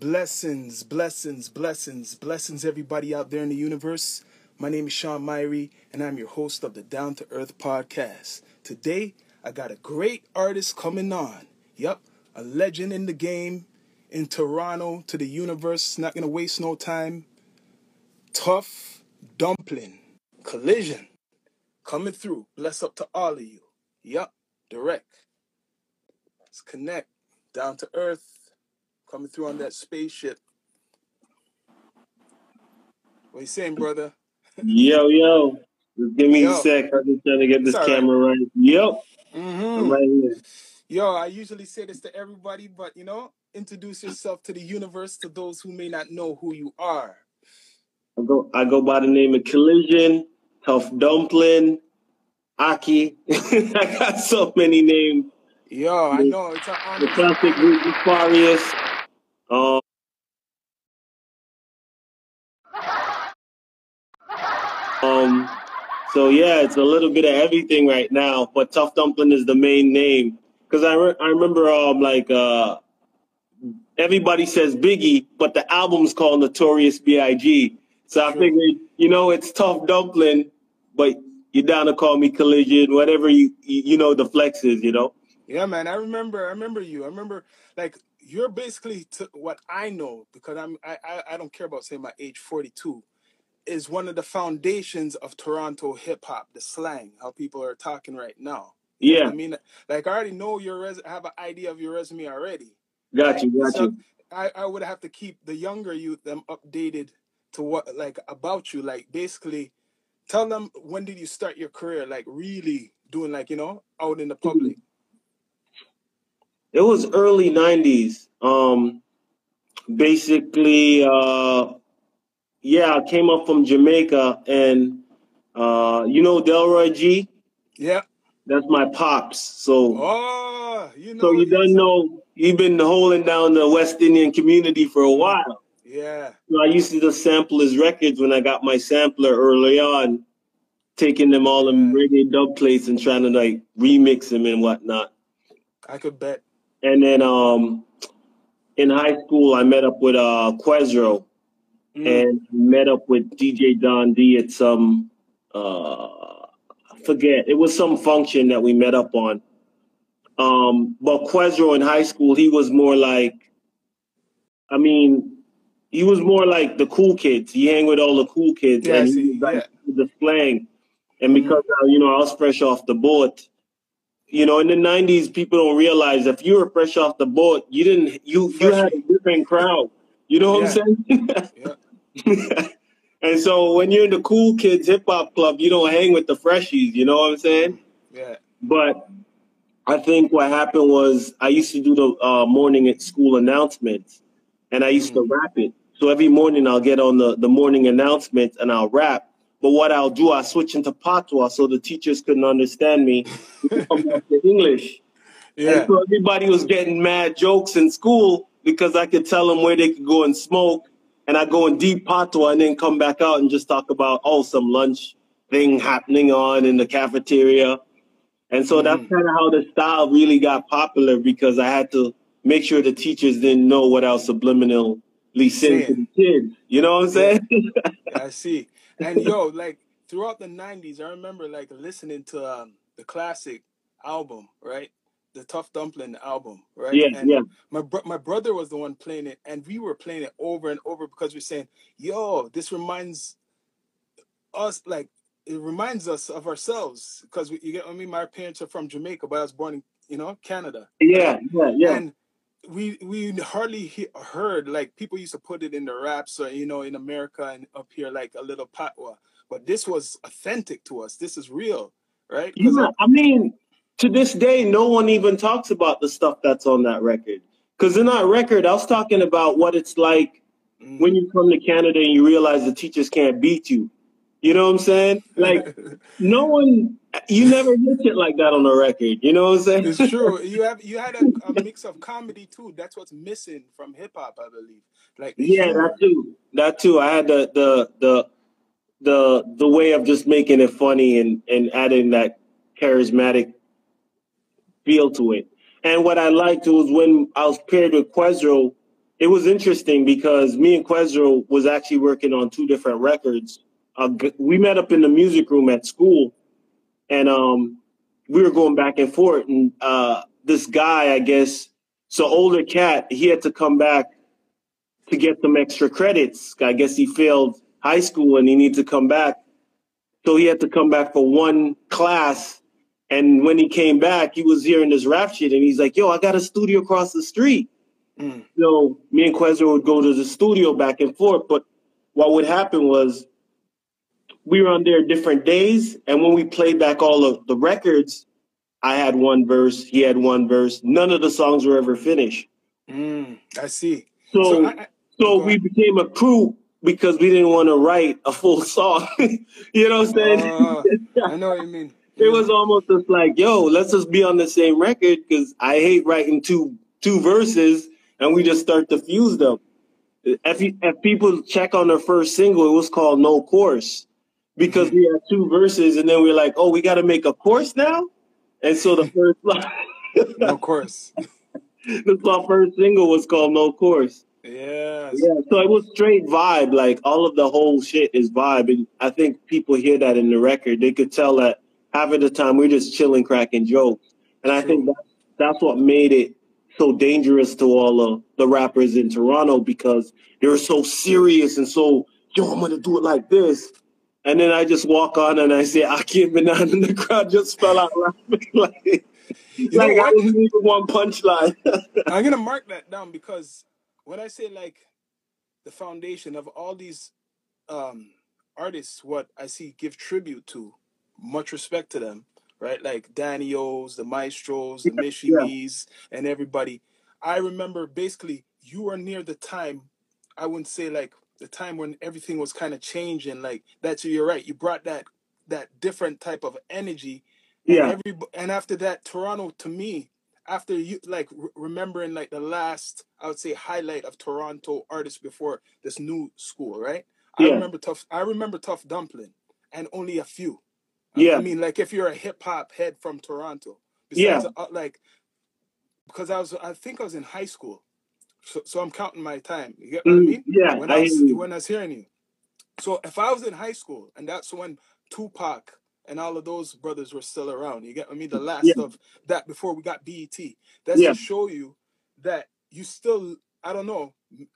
Blessings, blessings, blessings, blessings, everybody out there in the universe. My name is Sean Myrie, and I'm your host of the Down to Earth podcast. Today, I got a great artist coming on. Yup, a legend in the game in Toronto to the universe. Not gonna waste no time. Tough Dumpling, Collision, coming through. Bless up to all of you. Yup, direct. Let's connect. Down to Earth, coming through on that spaceship. What you saying, brother? Yo, yo. Just give me Yo. a sec. I'm just trying to get this camera right. Yep. Mm-hmm. right here. Yo, I usually say this to everybody, but you know, introduce yourself to the universe to those who may not know who you are. I go I go by the name of Collision, Tough Dumpling, Aki. I got so many names. Yo, I know it's an the honor classic group Nefarious. Um um so yeah, it's a little bit of everything right now, but Tough Dumpling is the main name. Cause I, re- I remember um like uh everybody says Biggie, but the album's called Notorious B.I.G. So I figured, you know, it's tough dumpling, but you're down to call me collision, whatever you you, know the flex is, you know. Yeah, man. I remember. I remember you. I remember. Like you're basically to what I know because I'm. I. I, I don't care about saying my age. Forty two is one of the foundations of Toronto hip hop. The slang, how people are talking right now. You know Yeah, I mean? Like I already know your res. Have an idea of your resume already. got right? you, got So you. I, I would have to keep the younger youth them updated to what like about you. Like basically tell them when did you start your career, like really doing like, you know, out in the public. It was early '90s. Um, basically, uh, yeah, I came up from Jamaica, and uh, you know Delroy G. Yeah. That's my pops. So Oh, you know So you don't know you've been holding down the West Indian community for a while. yeah. So I used to just sample his records when I got my sampler early on, taking them all in reggae dub plates and trying to like remix them and whatnot. I could bet. And then um in high school I met up with uh Quezro Mm. and met up with DJ Don D at some uh I forget. It was some function that we met up on. Um, but Quezro in high school, he was more like, I mean, he was more like the cool kids. He hang with all the cool kids, Yeah, and he was like Yeah. the slang. And hmm because uh, you know I was fresh off the boat, you know, in the '90s, people don't realize if you were fresh off the boat, you didn't you you had a different crowd. You know what Yeah. I'm saying? Yeah. and so when you're in the cool kids hip hop club, you don't hang with the freshies. You know what I'm saying? Yeah. But I think what happened was I used to do the uh, morning at school announcements, and I used to Mm. rap it. So every morning I'll get on the, the morning announcements and I'll rap. But what I'll do, I'll switch into patois so the teachers couldn't understand me. We could come back to English. And Yeah. so everybody was getting mad jokes in school because I could tell them where they could go and smoke. And I go in deep patois and then come back out and just talk about, oh, some lunch thing happening on in the cafeteria. And so that's hmm kind of how the style really got popular because I had to make sure the teachers didn't know what I was subliminally saying to the kids. You know what I'm saying? Yeah, I see. And yo, like throughout the '90s, I remember like listening to um, the classic album, right? The Tough Dumpling album, right? yeah, And yeah. my bro- my brother was the one playing it, and we were playing it over and over because we're saying, "Yo, this reminds us like it reminds us of ourselves." Because you get, I mean, my parents are from Jamaica, but I was born in you know Canada, Yeah, yeah, yeah. And we we hardly he- heard like people used to put it in the raps or you know in America and up here like a little patwa, but this was authentic to us. This is real, right? Yeah, I mean, to this day, no one even talks about the stuff that's on that record. Because in that record, I was talking about what it's like when you come to Canada and you realize the teachers can't beat you. You know what I'm saying? Like, no one, you never hear shit like that on a record. You know what I'm saying? it's true. You have you had a, a mix of comedy too. That's what's missing from hip hop, I believe. Like Yeah, that too. That too. I had the the the the the way of just making it funny and and adding that charismatic feel to it. And what I liked was when I was paired with Quezro, it was interesting because me and Quezro was actually working on two different records. Uh, we met up in the music room at school, and um, we were going back and forth. And uh, this guy, I guess, so older cat, he had to come back to get some extra credits. I guess he failed high school and he needed to come back. So he had to come back for one class. And when he came back, he was hearing this rap shit and he's like, yo, I got a studio across the street. Mm. So me and Quezro would go to the studio back and forth. But what would happen was we were on there different days. And when we played back all of the records, I had one verse, he had one verse. None of the songs were ever finished. Mm, I see. So, so, I, I, so we became a crew because we didn't want to write a full song. you know what I'm saying? Uh, I know what you mean. It was almost just like, yo, let's just be on the same record because I hate writing two two verses and we just start to fuse them. If, you, if people check on their first single, it was called No Course because we had two verses and then we are like, oh, we got to make a course now? And so the first line, No Course. the first single was called No Course. Yeah. Yeah. So it was straight vibe. Like all of the whole shit is vibe. And I think people hear that in the record. They could tell that half of the time we're just chilling, cracking jokes. And I think that's, that's what made it so dangerous to all of the rappers in Toronto because they were so serious and so, yo, I'm gonna do it like this. And then I just walk on and I say I can't be Banana and the crowd just fell out laughing like, you like I didn't even one punchline. I'm gonna mark that down because when I say like the foundation of all these um artists, what I see give tribute to, much respect to them, right? Like Danny O's, the Maestros, the Michie yeah. and everybody. I remember basically you were near the time, I wouldn't say like the time when everything was kind of changing. Like that's you're right. You brought that that different type of energy. Yeah. And, every, and after that, Toronto to me, after you like re- remembering like the last, I would say highlight of Toronto artists before this new school, right? Yeah. I remember tough. I remember Tough Dumpling, and only a few. Yeah. I mean, like if you're a hip hop head from Toronto, besides, yeah. Uh, like because I was, I think I was in high school, so, so I'm counting my time. You get what mm, I mean? Yeah. When I, I was, when I was hearing you, so if I was in high school, and that's when Tupac and all of those brothers were still around. You get what I mean? The last yeah. of that before we got BET. That's yeah. to show you that you still. I don't know.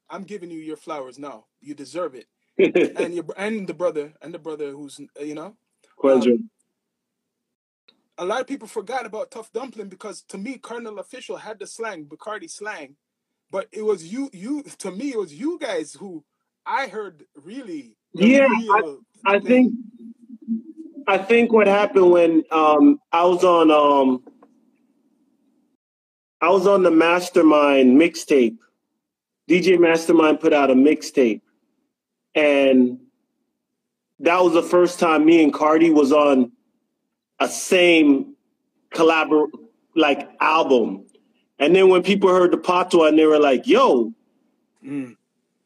I'm giving you your flowers now. You deserve it. and your and the brother and the brother who's you know um, a lot of people forgot about Tough Dumpling because to me, Kardinal Offishall had the slang, Bacardi slang, but it was you, you to me, it was you guys who I heard really. Yeah, I, I think I think what happened when um, I was on um, I was on the Mastermind mixtape. DJ Mastermind put out a mixtape, and that was the first time me and Cardi was on a same collabor like album. And then when people heard the Patois and they were like, yo, mm.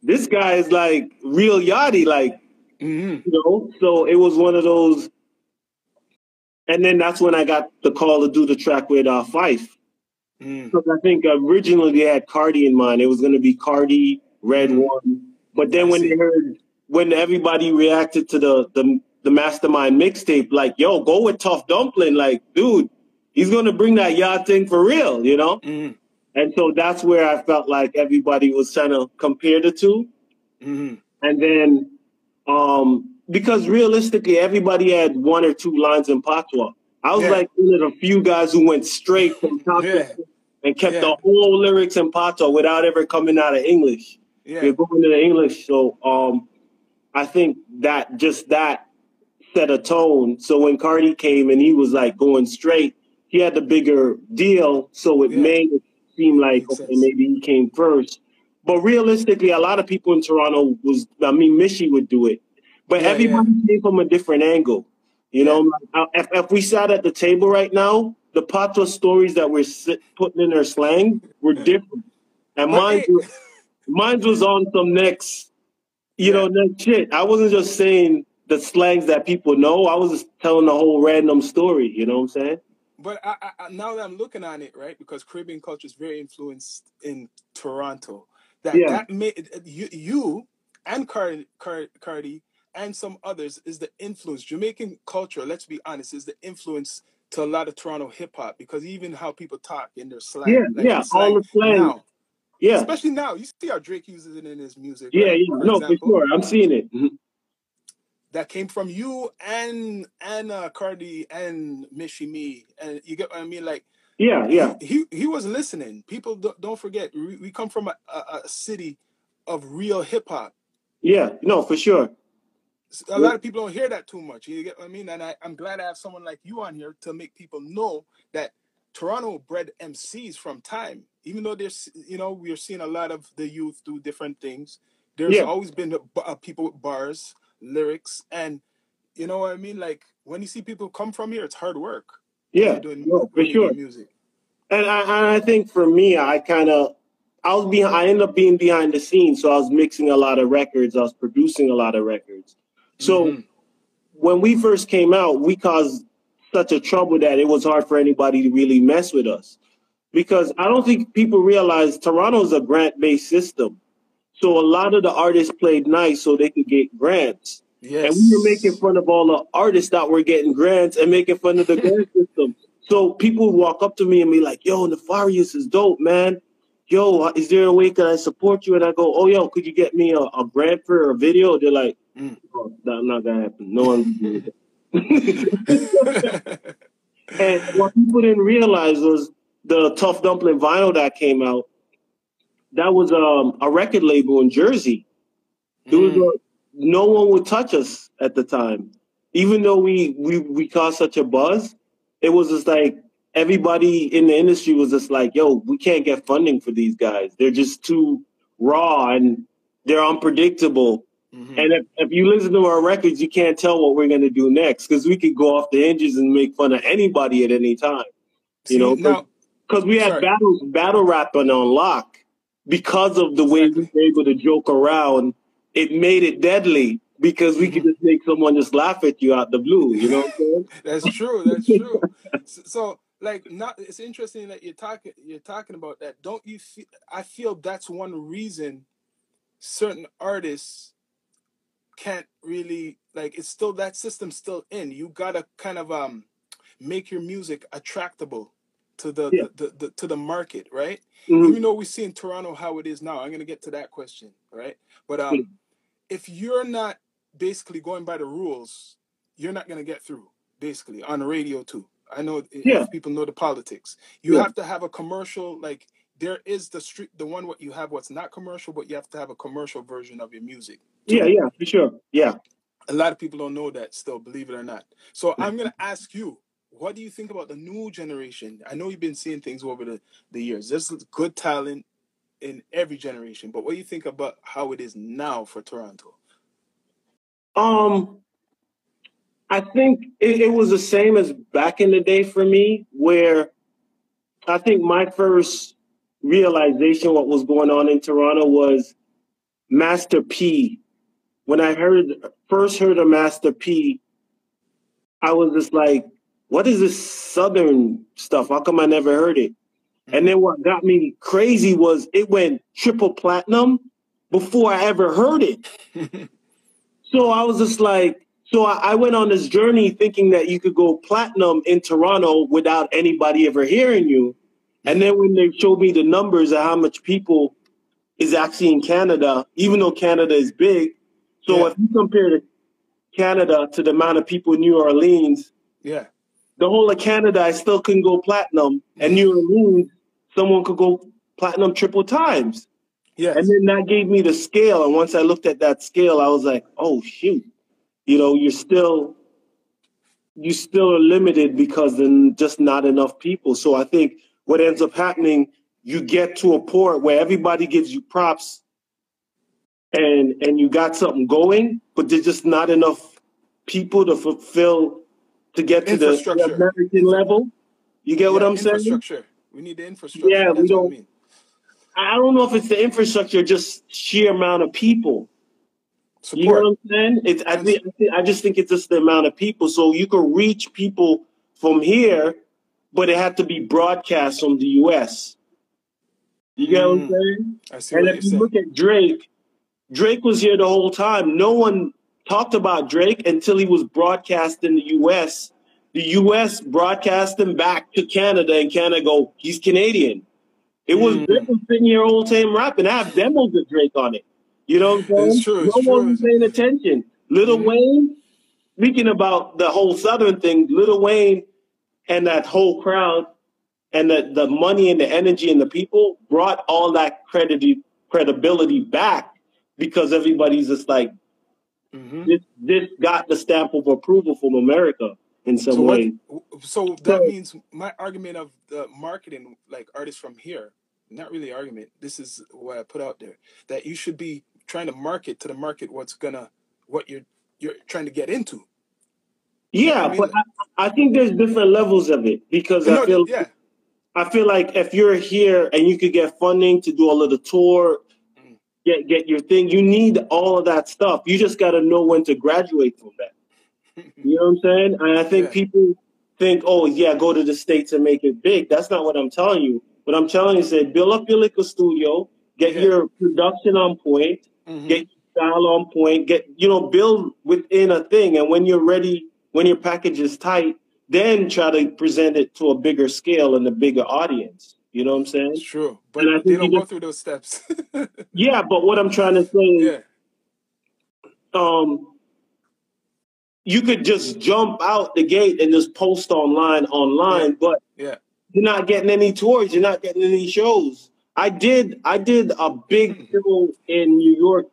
this guy is like real Yachty, like mm-hmm. you know. So it was one of those. And then that's when I got the call to do the track with uh, Phife. Mm. Because I think originally they had Cardi in mind. It was going to be Cardi, Red mm. One. But then when they heard, when everybody reacted to the the the Mastermind mixtape, like, yo, go with Tough Dumpling. Like, dude, he's going to bring that yacht thing for real, you know? Mm-hmm. And so that's where I felt like everybody was trying to compare the 2 mm-hmm. And then, um, because realistically, everybody had one or two lines in patois. I was yeah. like one of the few guys who went straight from top yeah. and kept yeah. the whole lyrics in patois without ever coming out of English. Yeah. You're going to the English. So um, I think that just that set a tone. So when Cardi came and he was like going straight, he had the bigger deal. So it yeah. made it seem like okay, maybe he came first. But realistically, a lot of people in Toronto was, I mean, Michie would do it, but yeah, everybody yeah. came from a different angle. You know, uh, if, if, we sat at the table right now, the patois stories that we're sit, putting in our slang were different, and mine, mine was on some next, you know, that shit. I wasn't just saying the slangs that people know. I was just telling the whole random story. You know what I'm saying? But I, I, now that I'm looking on it, right, because Caribbean culture is very influenced in Toronto. that Yeah. that made you, you and Cardi, Cardi, Cardi and some others is the influence. Jamaican culture, let's be honest, is the influence to a lot of Toronto hip hop because even how people talk in their slang, Yeah, like yeah, slang all the slang. now, Yeah, especially now, you see how Drake uses it in his music. yeah, right? yeah. For No, for sure. I'm seeing it. Mhm. that came from you and and uh, Cardi and Michie Mee, and you get what I mean, like. Yeah, yeah, he he was listening. People don't, don't forget we, we come from a, a, a city of real hip hop. yeah. No, for sure. A lot of people don't hear that too much. You get what I mean? And I, I'm glad I have someone like you on here to make people know that Toronto bred MCs from time. Even though there's you know we're seeing a lot of the youth do different things. There's Yeah. always been uh, people with bars, lyrics, and you know what I mean. Like when you see people come from here, it's hard work. Yeah, doing, no, for sure. music. And I, and I think for me, I kind of, I was behind, I ended up being behind the scenes. So I was mixing a lot of records. I was producing a lot of records. So Mhm. when we first came out, we caused such a trouble that it was hard for anybody to really mess with us. Because I don't think people realize Toronto's a grant based system. So a lot of the artists played nice so they could get grants. yes, And we were making fun of all the artists that were getting grants and making fun of the grant system. So people would walk up to me and be like, yo, Nefarious is dope, man. Yo, is there a way can I support you? And I go, oh, yo, could you get me a, a grant for a video? They're like, Mm. oh, that's not going to happen. No one will do that. And what people didn't realize was the Tough Dumpling vinyl that came out, that was um, a record label in Jersey. There was Mm. a, no one would touch us at the time, even though we we we caused such a buzz. It was just like everybody in the industry was just like, "Yo, we can't get funding for these guys. They're just too raw and they're unpredictable." Mhm. And if, if you listen to our records, you can't tell what we're gonna do next because we could go off the hinges and make fun of anybody at any time. See, You know, because we had Sorry. battles battle rapping on lock because of the way we were able to joke around. It made it deadly because we could just make someone just laugh at you out the blue. You know what I'm saying? that's true. That's true. so, so, like, not it's interesting that you're talking you're talking about that. Don't you? Feel, I feel that's one reason certain artists can't really like. It's still that system's still in. You gotta kind of um make your music attractable to the, Yeah. the, the, the to the market, right? Mhm. even though we see in Toronto how it is now, I'm gonna get to that question, right? But um, Yeah. if you're not basically going by the rules, you're not gonna get through. Basically, on the radio too. I know if Yeah. people know the politics. You Yeah. have to have a commercial. Like there is the street, the one what you have, what's not commercial, but you have to have a commercial version of your music. Yeah, yeah, for sure. Yeah. A lot of people don't know that still, believe it or not. So I'm gonna ask you, what do you think about the new generation? I know you've been seeing things over the, the years. There's good talent in every generation, but what do you think about how it is now for Toronto? Um, I think it, it was the same as back in the day for me, where I think my first realization what was going on in Toronto was Master P. When I heard first heard of Master P, I was just like, "What is this Southern stuff? How come I never heard it?" And then what got me crazy was it went triple platinum before I ever heard it. So I was just like, so I, I went on this journey thinking that you could go platinum in Toronto without anybody ever hearing you. And then when they showed me the numbers of how much people is actually in Canada, even though Canada is big. So Yeah. if you compare Canada to the amount of people in New Orleans, yeah, the whole of Canada, I still couldn't go platinum. And New Orleans, someone could go platinum triple times. yes, And then that gave me the scale. And once I looked at that scale, I was like, oh shoot. You know, you're still you still are limited because then just not enough people. So I think what ends up happening, you get to a port where everybody gives you props and and you got something going, but there's just not enough people to fulfill to get to the, American level. You get what I'm saying? infrastructure. We need the infrastructure. Yeah, we That's I don't- mean. I don't know if it's the infrastructure, just sheer amount of people. You know Support. what I'm saying? It's, I, I think- I just think it's just the amount of people. So you can reach people from here, but it had to be broadcast from the U.S. You get what I'm Mm. saying? I see And if you saying. look at Drake, Drake was here the whole time. No one talked about Drake until he was broadcast in the US. The US broadcast him back to Canada, and Canada go, he's Canadian. It was Mm. Drake was sitting here all time rapping. I have demos of Drake on it. You know what I'm saying? It's true, it's no one was paying attention. Little Mhm. Wayne, speaking about the whole Southern thing, Little Wayne and that whole crowd and the, the money and the energy and the people brought all that credi- credibility back because everybody's just like, Mhm. this, this got the stamp of approval from America in some So what? way. So that So, means my argument of the marketing, like artists from here, not really argument. This is what I put out there that you should be trying to market to the market what's gonna what you're you're trying to get into. Know I yeah, mean? but I, I think there's different levels of it because I feel yeah. I feel like if you're here and you could get funding to do a little tour, Mm. get get your thing, you need all of that stuff. You just got to know when to graduate from that. You know what I'm saying? And I think Yeah. people think, oh yeah, go to the states and make it big. That's not what I'm telling you. What I'm telling you is, say, build up your liquor studio, get Yeah. your production on point, hmm get your style on point, get you know, build within a thing. And when you're ready, when your package is tight, then try to present it to a bigger scale and a bigger audience. You know what I'm It's saying? true, but And I they think you don't go through those steps. yeah, but what I'm trying to say is yeah. um you could just jump out the gate and just post online Yeah. online, but Yeah. you're not getting any tours, you're not getting any shows. I did I did a big show in New York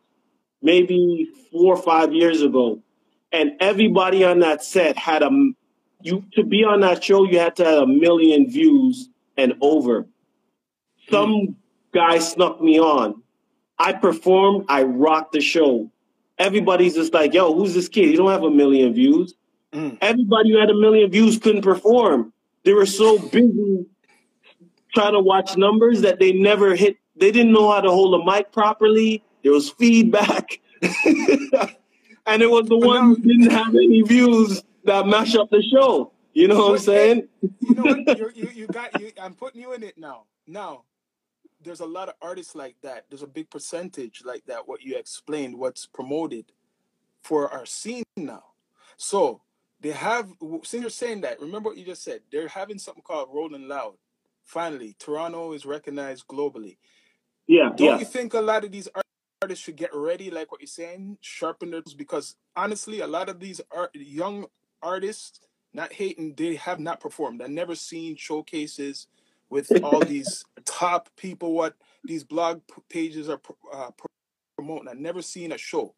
maybe four or five years ago, and everybody on that set had a you to be on that show you had to have a million views and over. Mm. Some guy snuck me on. I performed, I rocked the show. Everybody's just like, yo, who's this kid? He don't have a million views. Mm. Everybody who had a million views couldn't perform. They were so busy trying to watch numbers that they never hit. They didn't know how to hold a mic properly. There was feedback, and it was the But one now, who didn't have any views that mash up the show. You know what I'm saying? you know what? You you you got you. I'm putting you in it now. Now, there's a lot of artists like that. There's a big percentage like that. What you explained, what's promoted for our scene now. So they have. Since you're saying that, remember what you just said. They're having something called Rolling Loud. Finally, Toronto is recognized globally. yeah, Don't yeah. you think a lot of these artists should get ready, like what you're saying, sharpen their because honestly, a lot of these art, young artists, not hating, they have not performed. I've never seen showcases with all these top people. What these blog pages are uh, promoting. I've never seen a show,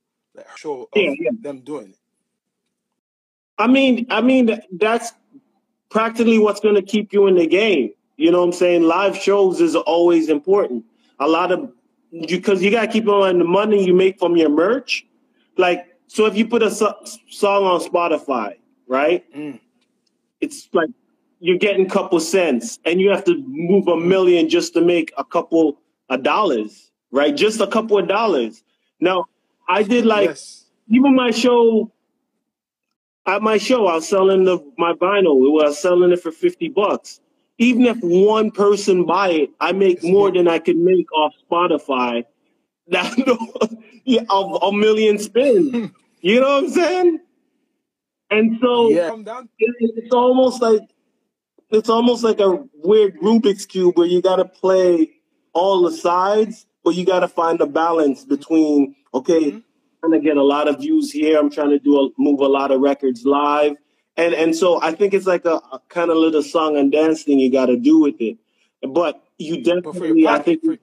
show Yeah, yeah. them doing it. I mean, I mean that's practically what's going to keep you in the game. You know what I'm saying? Live shows is always important. A lot of because you got to keep in mind the money you make from your merch. Like, so if you put a so- song on Spotify, right? Mm. It's like you're getting a couple cents, and you have to move a million just to make a couple of dollars, right? Just a couple of dollars. Now, I did like Yes. even my show at my show, I was selling the my vinyl. I was selling it for fifty bucks. Even if one person buy it, I make It's more more. than I could make off Spotify. That yeah, of a million spins. You know what I'm saying? And so yeah. It, it's almost like it's almost like a weird Rubik's cube where you got to play all the sides, but you got to find a balance between okay, hmm I'm trying to get a lot of views here. I'm trying to do a, move a lot of records live, and and so I think it's like a, a kind of little song and dance thing you got to do with it. But you But definitely, I think for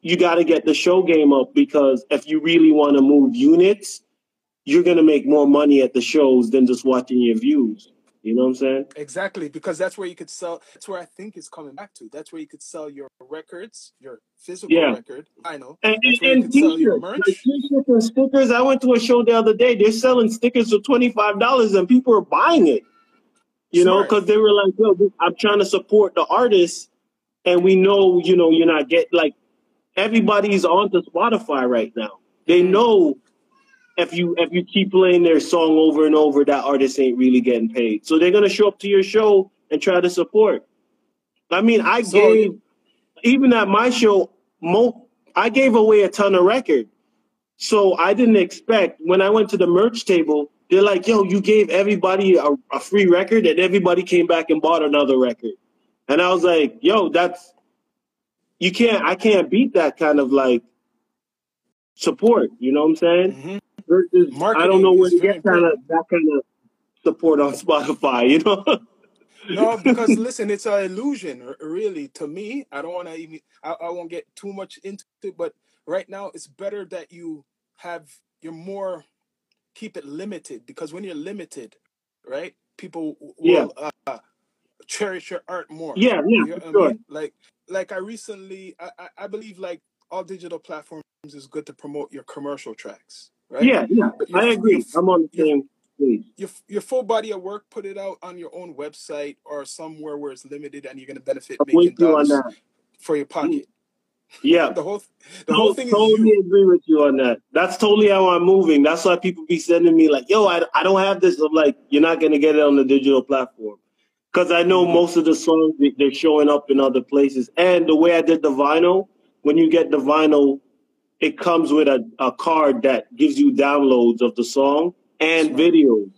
you got to get the show game up because if you really want to move units, you're gonna make more money at the shows than just watching your views. You know what I'm saying? Exactly, because that's where you could sell. That's where I think it's coming back to. That's where you could sell your records, your physical Yeah. record. I know. And, and, That's where you and sell your t-shirts, like t-shirts and stickers. I went to a show the other day. They're selling stickers for twenty five dollars, and people are buying it. You know, because they were like, "Yo, I'm trying to support the artists, and we know, you know, you're not get like everybody's onto Spotify right now. They Mm. know if you if you keep playing their song over and over, that artist ain't really getting paid. So they're gonna show up to your show and try to support. I mean, I So gave even at my show, mo- I gave away a ton of record. So I didn't expect when I went to the merch table, they're like, yo, you gave everybody a, a free record and everybody came back and bought another record. And I was like, yo, that's you can't I can't beat that kind of like support, you know what I'm saying? Mm-hmm. I don't know where to get kind of that kind of support on Spotify, you know? No, because listen, it's an illusion, really. To me, I don't want to even. I, I won't get too much into it, but right now, it's better that you have. You're more keep it limited because when you're limited, right? People w- yeah. uh, cherish your art more. Yeah, yeah, You know what I mean? Like, like I recently, I, I, I believe like all digital platforms is good to promote your commercial tracks, right? Yeah, yeah. Your agree. I'm on the same page. your your full body of work, put it out on your own website or somewhere where it's limited, and you're gonna benefit I'm making with you on that. for your pocket. Yeah. The whole the whole To- thing is totally agree with you on that. That's totally how I'm moving. That's why people be sending me like, "Yo, I, I don't have this." I'm like, "You're not gonna get it on the digital platform," because I know hmm most of the songs they're showing up in other places. And the way I did the vinyl, when you get the vinyl, it comes with a, a card that gives you downloads of the song and Smart, videos.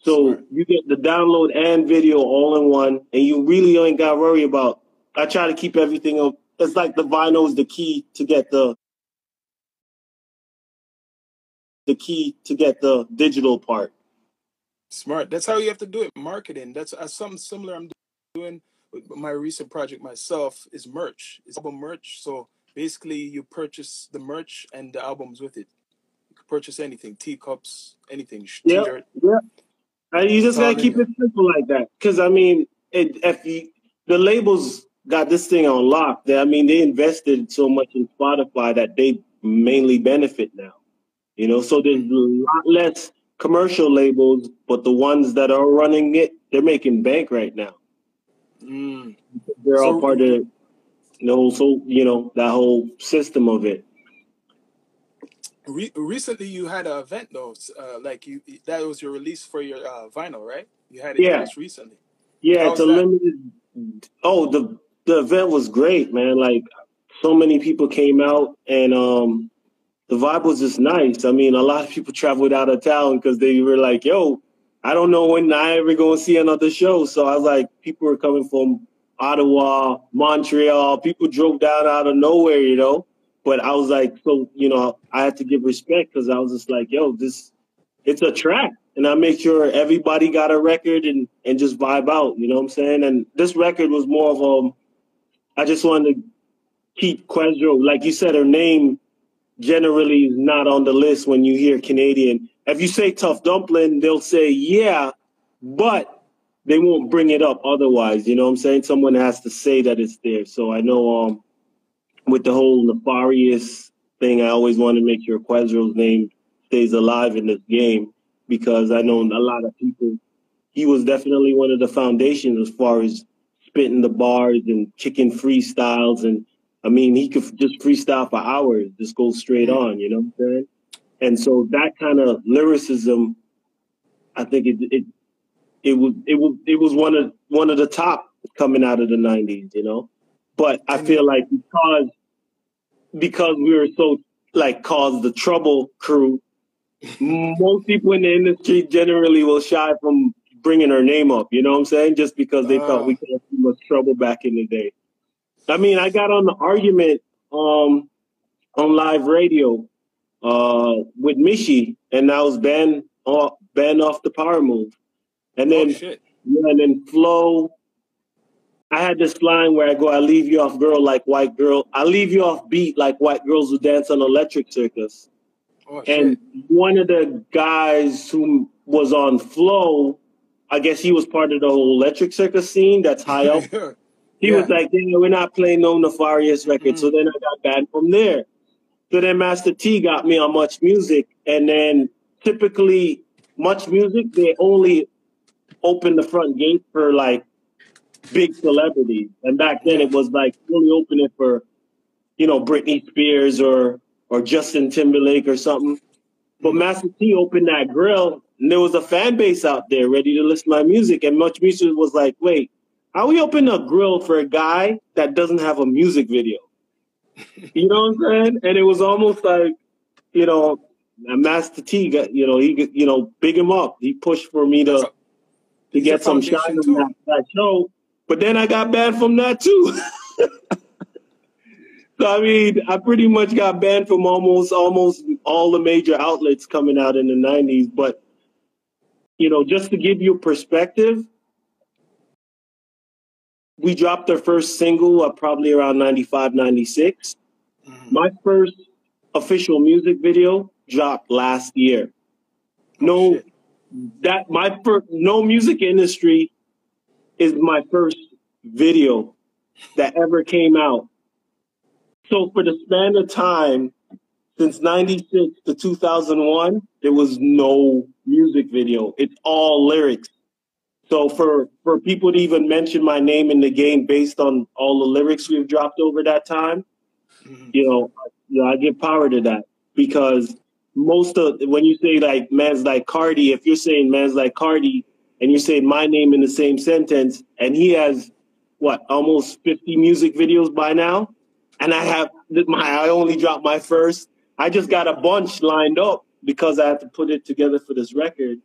So smart. you get the download and video all in one, and you really ain't got to worry about. I try to keep everything up. It's like the vinyl is the key to get the the key to get the digital part. Smart. That's how you have to do it. Marketing. That's uh, something similar. I'm doing with my recent project myself is merch. It's album merch. So basically, you purchase the merch and the albums with it. You can purchase anything, teacups, anything, sh- Yep, t-shirt. yep. And you just gotta keep it simple like that. Because I mean, it, if you, the labels got this thing on lock, they, I mean, they invested so much in Spotify that they mainly benefit now. You know, so there's a lot less commercial labels, but the ones that are running it, they're making bank right now. Mm. They're all part of the whole, so you know, that whole system of it. re- recently, you had an event though. Uh, like you, that was your release for your uh, vinyl, right? You had it Yeah, just recently. yeah. How It's a that? limited. Oh, the the event was great, man. Like so many people came out, and um, the vibe was just nice. I mean, a lot of people traveled out of town because they were like, "Yo, I don't know when I ever go and see another show." So I was like, people were coming from Ottawa, Montreal. People drove down out of nowhere, you know. But I was like, so you know, I had to give respect because I was just like, "Yo, this it's a track." And I make sure everybody got a record and, and just vibe out, you know what I'm saying? And this record was more of um I just wanted to keep Quadro, like you said, her name generally is not on the list when you hear Canadian. If you say Tough Dumpling, they'll say yeah, but they won't bring it up otherwise. You know what I'm saying? Someone has to say that it's there. So I know um with the whole nefarious thing, I always want to make sure Quadro's name stays alive in this game because I know a lot of people. He was definitely one of the foundations as far as spitting the bars and kicking freestyles and I mean, he could just freestyle for hours, just go straight on, you know what I'm saying? And so that kind of lyricism, I think it it it was it was it was one of one of the top coming out of the '90s, you know. But I feel like because because we were so like caused the trouble crew, most people in the industry generally will shy from bringing her name up. You know what I'm saying? Just because they thought we uh, caused too much trouble back in the day. I mean, I got on the argument um, on live radio uh, with Michie, and I was banned off, banned off the power move. And oh then, shit. yeah, and then Flow, I had this line where I go, I leave you off girl like white girl. I leave you off beat like white girls who dance on electric circus. Oh And one of the guys who was on Flow, I guess he was part of the whole electric circus scene that's high up. He was like, yeah, we're not playing no nefarious record. So Mm. then I got banned from there. So then Master T got me on Much Music. And then typically Much Music, they only open the front gate for like big celebrities. And back then it was like only open it for, you know, Britney Spears or or Justin Timberlake or something. But Mm. Master T opened that grill and there was a fan base out there ready to listen to my music. And Much Music was like, wait, how we open a grill for a guy that doesn't have a music video? you know what I'm saying? And it was almost like, you know, Master T got, you know, he, you know, big him up. He pushed for me to to get some shine on that, that show. But then I got banned from that too. so I mean, I pretty much got banned from almost almost all the major outlets coming out in the '90s. But you know, just to give you perspective, we dropped our first single uh, probably around 95, 96. Mm-hmm. My first official music video dropped last year. Oh, no, shit. That my first, no music industry is my first video that ever came out. So for the span of time since 96 to 2001, there was no music video. It's all lyrics. So for for people to even mention my name in the game based on all the lyrics we've dropped over that time, mm-hmm. you know, you know, I give power to that because most of when you say like man's like Cardi, if you're saying man's like Cardi and you say my name in the same sentence, and he has what almost 50 music videos by now, and I have my I only dropped my first. I just got a bunch lined up because I have to put it together for this record.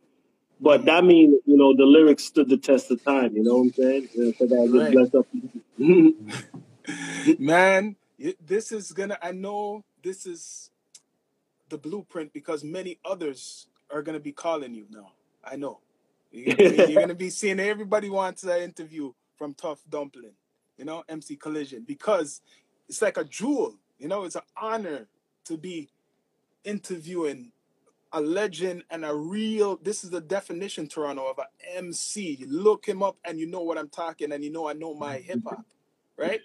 But that mm-hmm. means, you know, the lyrics stood the test of time. You know what I'm saying? So right. Man, this is gonna. I know this is the blueprint because many others are gonna be calling you now. I know. You're you're gonna be seeing everybody wants an interview from Tough Dumpling, you know, MC Collision, because it's like a jewel. You know, it's an honor to be interviewing a legend and a real this is the definition toronto of an mc you look him up and you know what i'm talking and you know i know my hip-hop right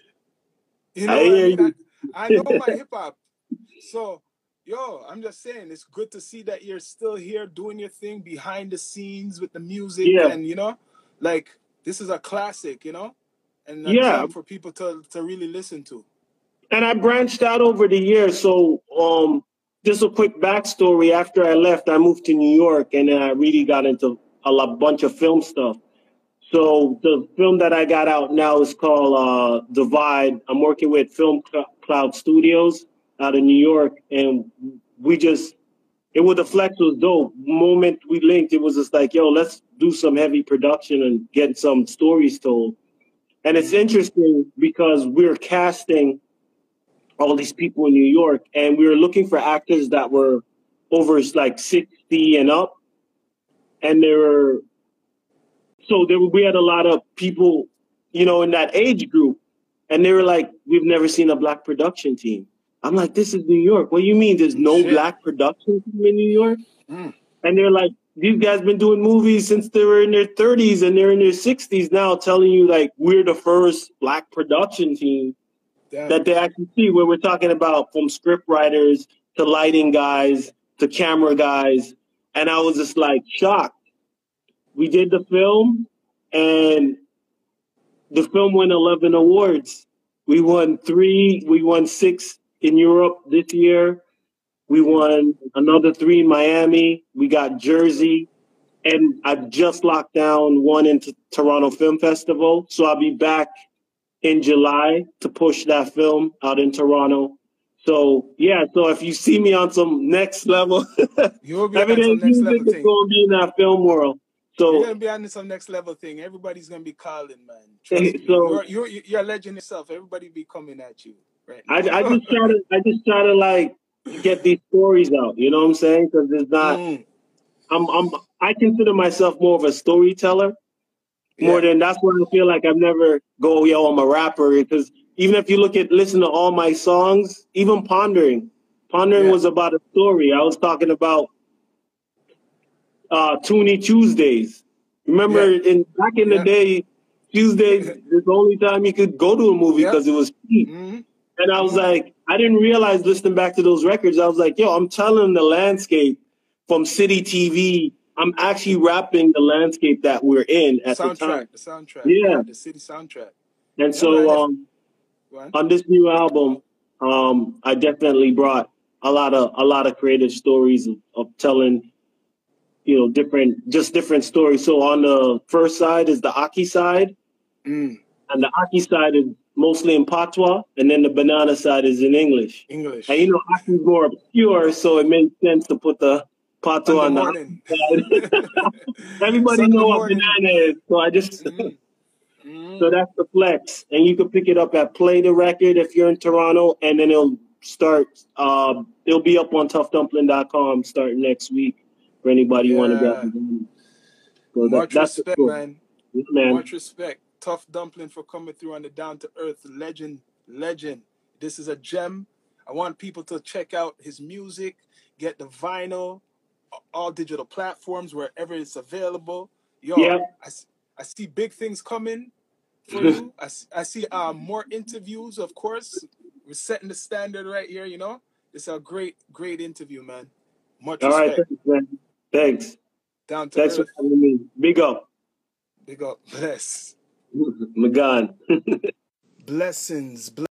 you know I, I, mean? I, I know my hip-hop so yo i'm just saying it's good to see that you're still here doing your thing behind the scenes with the music yeah. and you know like this is a classic you know and yeah for people to to really listen to and i branched out over the years so um just a quick backstory. After I left, I moved to New York, and then I really got into a lot, bunch of film stuff. So the film that I got out now is called uh, Divide. I'm working with Film Cloud Studios out of New York, and we just it was the flex was dope. Moment we linked, it was just like, yo, let's do some heavy production and get some stories told. And it's interesting because we're casting all these people in New York, and we were looking for actors that were over like 60 and up. And there were, so there we had a lot of people, you know, in that age group. And they were like, we've never seen a black production team. I'm like, this is New York. What do you mean there's no Shit. black production team in New York? Mm. And they're like, these guys been doing movies since they were in their 30s and they're in their 60s now, telling you like we're the first black production team Damn. that they actually see where we're talking about from script writers to lighting guys to camera guys. And I was just like shocked. We did the film and the film won 11 awards. We won three, we won six in Europe this year. We won another three in Miami. We got Jersey. And I just locked down one into Toronto Film Festival. So I'll be back in July to push that film out in Toronto. So yeah, so if you see me on some next level, you'll be on some next level thing. going to be in that film world. So you're gonna be on some next level thing. Everybody's gonna be calling, man. Trust so you're, you're, you're a legend yourself. Everybody be coming at you, right? I, I just try to I just try to like get these stories out. You know what I'm saying? Because it's not. Mm. I'm I'm I consider myself more of a storyteller more than that's why I feel like I've never go, yo, I'm a rapper. Because even if you look at, listen to all my songs, even Pondering, Pondering yeah. was about a story. I was talking about uh, Toonie Tuesdays. Remember, yeah. in back in the day, Tuesdays is the only time you could go to a movie because it was cheap. Mm-hmm. And I was like, I didn't realize listening back to those records, I was like, yo, I'm telling the landscape from city TV I'm actually rapping the landscape that we're in at soundtrack, the time. The soundtrack, yeah, the city soundtrack. And so um, on this new album, um, I definitely brought a lot of a lot of creative stories of, of telling, you know, different just different stories. So on the first side is the Aki side, mm. and the Aki side is mostly in patois, and then the banana side is in English. English. And you know, Aki's more obscure, so it makes sense to put the patois on the morning. Everybody Sunday know what morning. banana is, so I just. Mhm. so that's the flex, and you can pick it up at Play De Record if you're in Toronto, and then it'll start. Um, it'll be up on toughdumpling.com starting next week for anybody who want to Yeah. grab it. So that, Much that's respect, cool. man. Yeah, man. Much respect. Tough Dumplin for coming through on the down to earth legend. Legend. This is a gem. I want people to check out his music, get the vinyl, all digital platforms wherever it's available. Yo, Yeah. I, I see big things coming for you. I, I see um, more interviews, of course. We're setting the standard right here, you know? It's a great, great interview, man. Much All right, respect. thanks, man. Thanks. Down to Thanks for having me. Big up. Big up. Bless. Magan. Blessings.